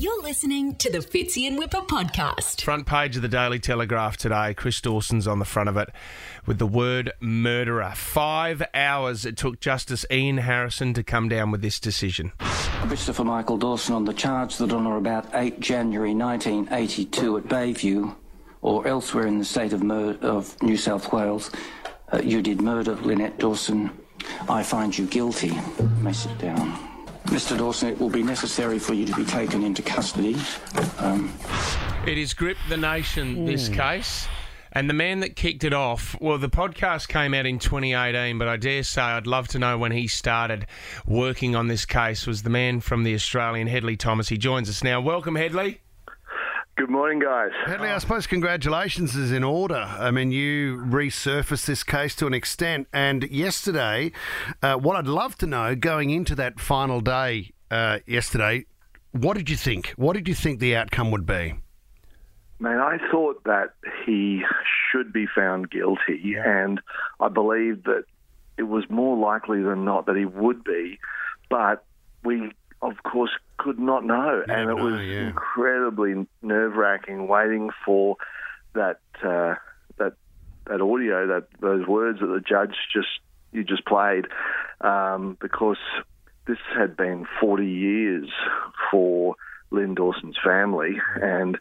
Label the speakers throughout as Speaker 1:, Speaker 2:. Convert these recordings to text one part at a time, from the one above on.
Speaker 1: You're listening to the Fitzy and Whipper podcast.
Speaker 2: Front page of the Daily Telegraph today. Chris Dawson's on the front of it with the word murderer. Five hours it took Justice Ian Harrison to come down with this decision.
Speaker 3: Christopher Michael Dawson on the charge that on or about 8 January 1982 at Bayview or elsewhere in the state of, Mur- of New South Wales, uh, you did murder Lynette Dawson. I find you guilty. May sit down. Mr. Dawson, it will be necessary for you to be taken into custody. Um,
Speaker 2: It has gripped the nation, this case. And the man that kicked it off, well, the podcast came out in 2018, but I dare say I'd love to know when he started working on this case, was the man from the Australian, Hedley Thomas. He joins us now. Welcome, Hedley.
Speaker 4: Good morning, guys.
Speaker 5: Hedley, I suppose congratulations is in order. I mean, you resurfaced this case to an extent, and yesterday, uh, what I'd love to know going into that final day uh, yesterday, what did you think? What did you think the outcome would be?
Speaker 4: Man, I thought that he should be found guilty, and I believe that it was more likely than not that he would be, but we, of course, could not know, and it
Speaker 5: know,
Speaker 4: was
Speaker 5: yeah.
Speaker 4: incredibly nerve-wracking waiting for that uh, that that audio, that those words that the judge just you just played, um, because this had been 40 years for Lynn Dawson's family, and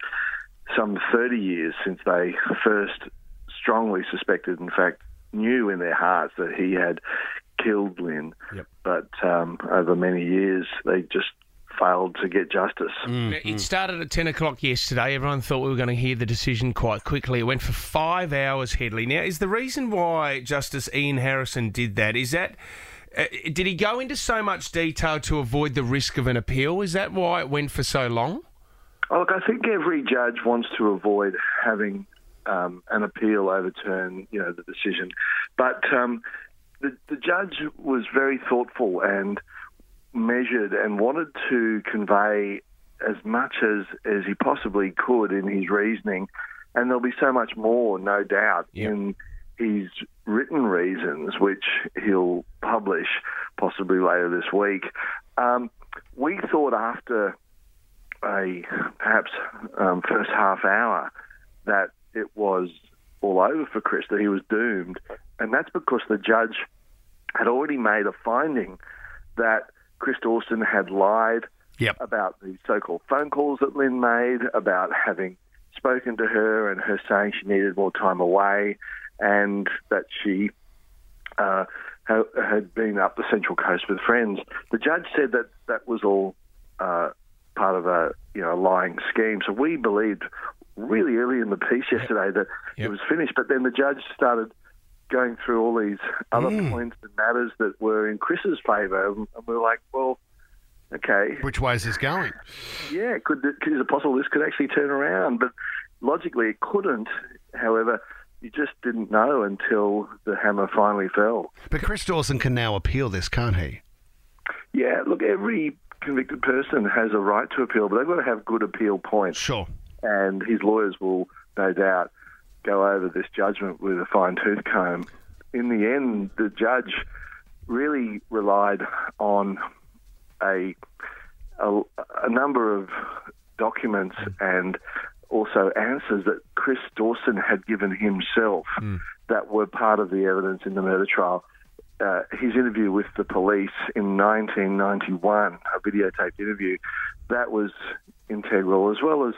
Speaker 4: some 30 years since they first strongly suspected, in fact, knew in their hearts that he had killed Lynn.
Speaker 2: Yep.
Speaker 4: But um, over many years, they just failed to get justice.
Speaker 2: Now, It started at 10 o'clock yesterday. Everyone thought we were going to hear the decision quite quickly. It went for five hours, Hedley. Now, is the reason why Justice Ian Harrison did that, is that. Uh, did he go into so much detail to avoid the risk of an appeal? Is that why it went for so long?
Speaker 4: Oh, Look, I think every judge wants to avoid having um, an appeal overturn, you know, the decision. But um, the, the judge was very thoughtful and measured and wanted to convey as much as, as he possibly could in his reasoning. And there'll be so much more, no doubt,
Speaker 2: Yep.
Speaker 4: in his written reasons, which he'll publish possibly later this week. Um, we thought after a perhaps um, first half hour that it was all over for Chris, that he was doomed. And that's because the judge had already made a finding that Chris Dawson had lied
Speaker 5: Yep.
Speaker 4: about the so called phone calls that Lynn made, about having spoken to her and her saying she needed more time away, and that she uh, had been up the Central Coast with friends. The judge said that that was all uh, part of a you know a lying scheme. So we believed really early in the piece yesterday that
Speaker 2: Yep.
Speaker 4: it was finished, but then the judge started going through all these other
Speaker 5: Mm.
Speaker 4: points and matters that were in Chris's favour, and we were like, well. Okay,
Speaker 5: Which way is this going?
Speaker 4: yeah, could, could is it possible this could actually turn around? But logically, it couldn't. However, you just didn't know until the hammer finally fell.
Speaker 5: But Chris Dawson can now appeal this, can't he?
Speaker 4: Yeah, look, every convicted person has a right to appeal, but they've got to have good appeal points.
Speaker 5: Sure.
Speaker 4: And his lawyers will, no doubt, go over this judgment with a fine tooth comb. In the end, the judge really relied on a a, a number of documents and also answers that Chris Dawson had given himself that were part of the evidence in the murder trial. Uh, his interview with the police in 1991, a videotaped interview, that was integral, as well as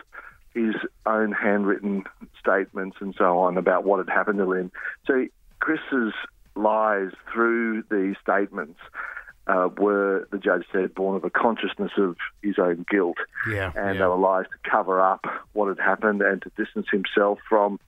Speaker 4: his own handwritten statements and so on about what had happened to Lynn. So Chris's lies through these statements uh, were, the judge said, born of a consciousness of his own guilt.
Speaker 5: Yeah,
Speaker 4: And
Speaker 5: yeah.
Speaker 4: they were lies to cover up what had happened and to distance himself from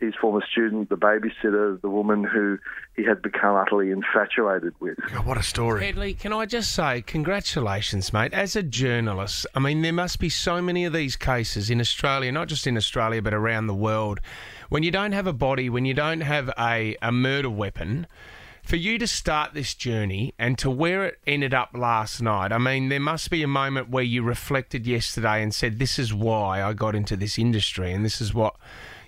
Speaker 4: his former student, the babysitter, the woman who he had become utterly infatuated with.
Speaker 5: God, what a story.
Speaker 2: Hedley, can I just say, congratulations, mate. As a journalist, I mean, there must be so many of these cases in Australia, not just in Australia, but around the world, when you don't have a body, when you don't have a, a murder weapon. For you to start this journey and to where it ended up last night, I mean, there must be a moment where you reflected yesterday and said, This is why I got into this industry and this is what,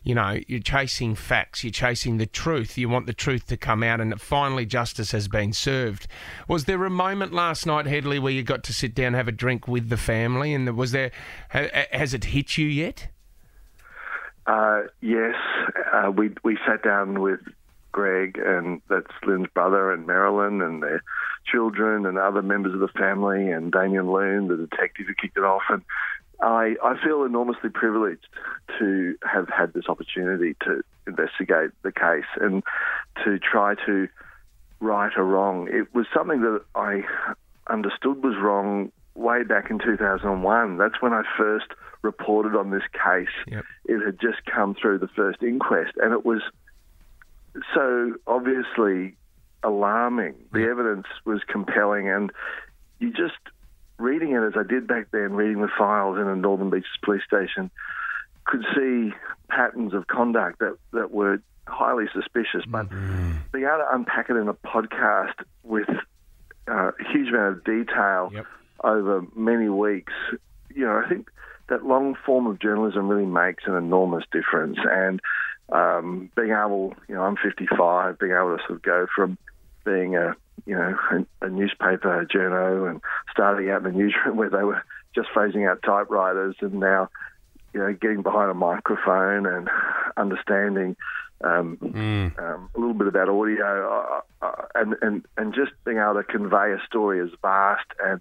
Speaker 2: you know, you're chasing facts, you're chasing the truth. You want the truth to come out, and finally justice has been served. Was there a moment last night, Hedley, where you got to sit down, have a drink with the family, and was there? Has it hit you yet?
Speaker 4: Uh, yes, uh, we we sat down with Greg, and that's Lynn's brother, and Marilyn, and their children, and other members of the family, and Damian Loone, the detective who kicked it off. And I, I feel enormously privileged to have had this opportunity to investigate the case and to try to right a wrong. It was something that I understood was wrong way back in 2001. That's when I first reported on this case. Yep. It had just come through the first inquest, and it was so obviously alarming. The evidence was compelling, and you just reading it as I did back then, reading the files in a Northern Beaches police station, could see patterns of conduct that, that were highly suspicious. But mm-hmm. being able to unpack it in a podcast with uh, a huge amount of detail yep. over many weeks, you know, I think that long form of journalism really makes an enormous difference. And um, being able, you know, I'm 55, being able to sort of go from being a, you know, a, a newspaper journo and starting out in the newsroom where they were just phasing out typewriters and now, you know, getting behind a microphone and understanding um, mm. um, a little bit about audio uh, uh, and, and, and just being able to convey a story as vast and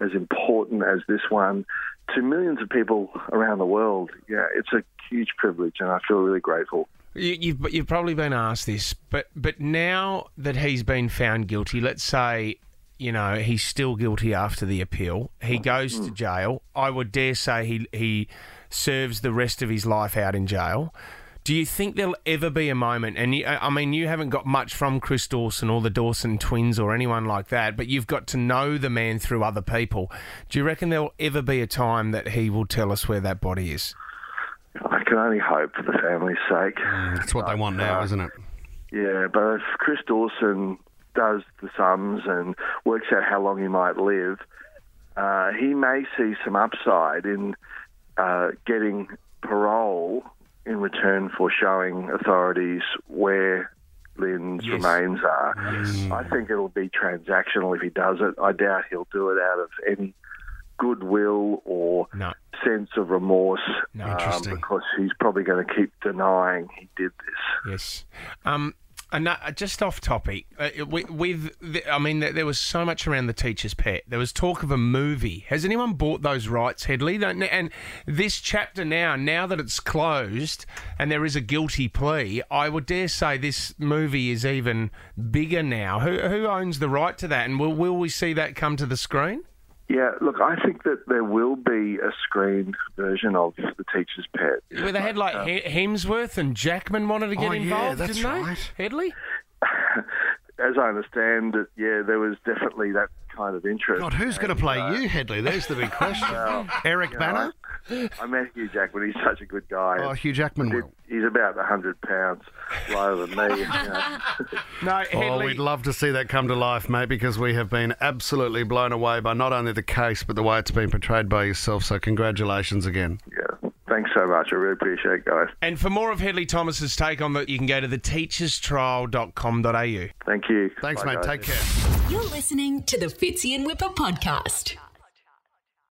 Speaker 4: as important as this one to millions of people around the world. Yeah, it's a huge privilege, and I feel really grateful.
Speaker 2: You, you've you've probably been asked this, but but now that he's been found guilty, let's say you know he's still guilty after the appeal. He goes to jail. I would dare say he he serves the rest of his life out in jail. Do you think there'll ever be a moment? And you, I mean, you haven't got much from Chris Dawson or the Dawson twins or anyone like that, but you've got to know the man through other people. Do you reckon there'll ever be a time that he will tell us where that body is?
Speaker 4: Can only hope for the family's sake.
Speaker 5: That's what they want now, uh, isn't it?
Speaker 4: Yeah, but if Chris Dawson does the sums and works out how long he might live, uh, he may see some upside in uh, getting parole in return for showing authorities where Lynn's yes. remains are. Yes. I think it'll be transactional if he does it. I doubt he'll do it out of any goodwill or no. sense of remorse no. um, because he's probably going to keep denying he did this.
Speaker 2: Yes. Um, and uh, just off topic, uh, with, with the, I mean, there was so much around the teacher's pet. There was talk of a movie. Has anyone bought those rights, Hedley? And this chapter now, now that it's closed and there is a guilty plea, I would dare say this movie is even bigger now. Who, who owns the right to that? And will, will we see that come to the screen?
Speaker 4: Yeah, look, I think that there will be a screened version of The Teacher's Pet.
Speaker 2: Where they had like uh, Hemsworth and Jackman wanted to get
Speaker 5: oh,
Speaker 2: involved,
Speaker 5: yeah, didn't
Speaker 2: right. they? Hedley?
Speaker 4: As I understand it, yeah, there was definitely that kind of interest.
Speaker 5: God, who's going to play uh, you, Hedley? There's the big question. Well, Eric Bana?
Speaker 4: Know, I, I met Hugh Jackman. He's such a good guy.
Speaker 5: Oh, Hugh Jackman.
Speaker 4: he's about 100 pounds lower than me. You know.
Speaker 2: no, Hedley.
Speaker 5: Oh, we'd love to see that come to life, mate, because we have been absolutely blown away by not only the case, but the way it's been portrayed by yourself. So, congratulations again.
Speaker 4: Yeah. Thanks so much. I really appreciate it, guys.
Speaker 2: And for more of Hedley Thomas's take on that, you can go to theteacherstrial.com.au.
Speaker 4: Thank you.
Speaker 5: Thanks, Bye, mate. Guys. Take care.
Speaker 1: You're listening to the Fitzy and Whipper podcast.